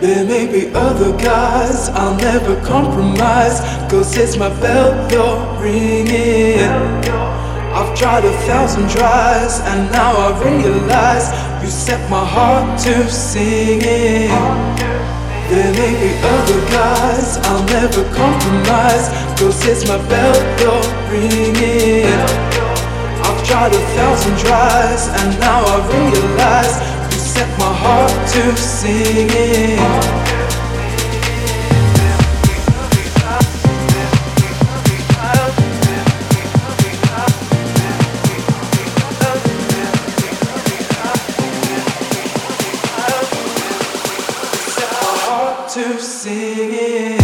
There may be other guys, I'll never compromise. Cause it's my bell you're ringing. I've tried a thousand tries, and now I realize you set my heart to singing. May be other guys, I'll never compromise. Cause it's my bell you're ringing. I've tried a thousand tries, and now I realize you set my heart to singing. To singing.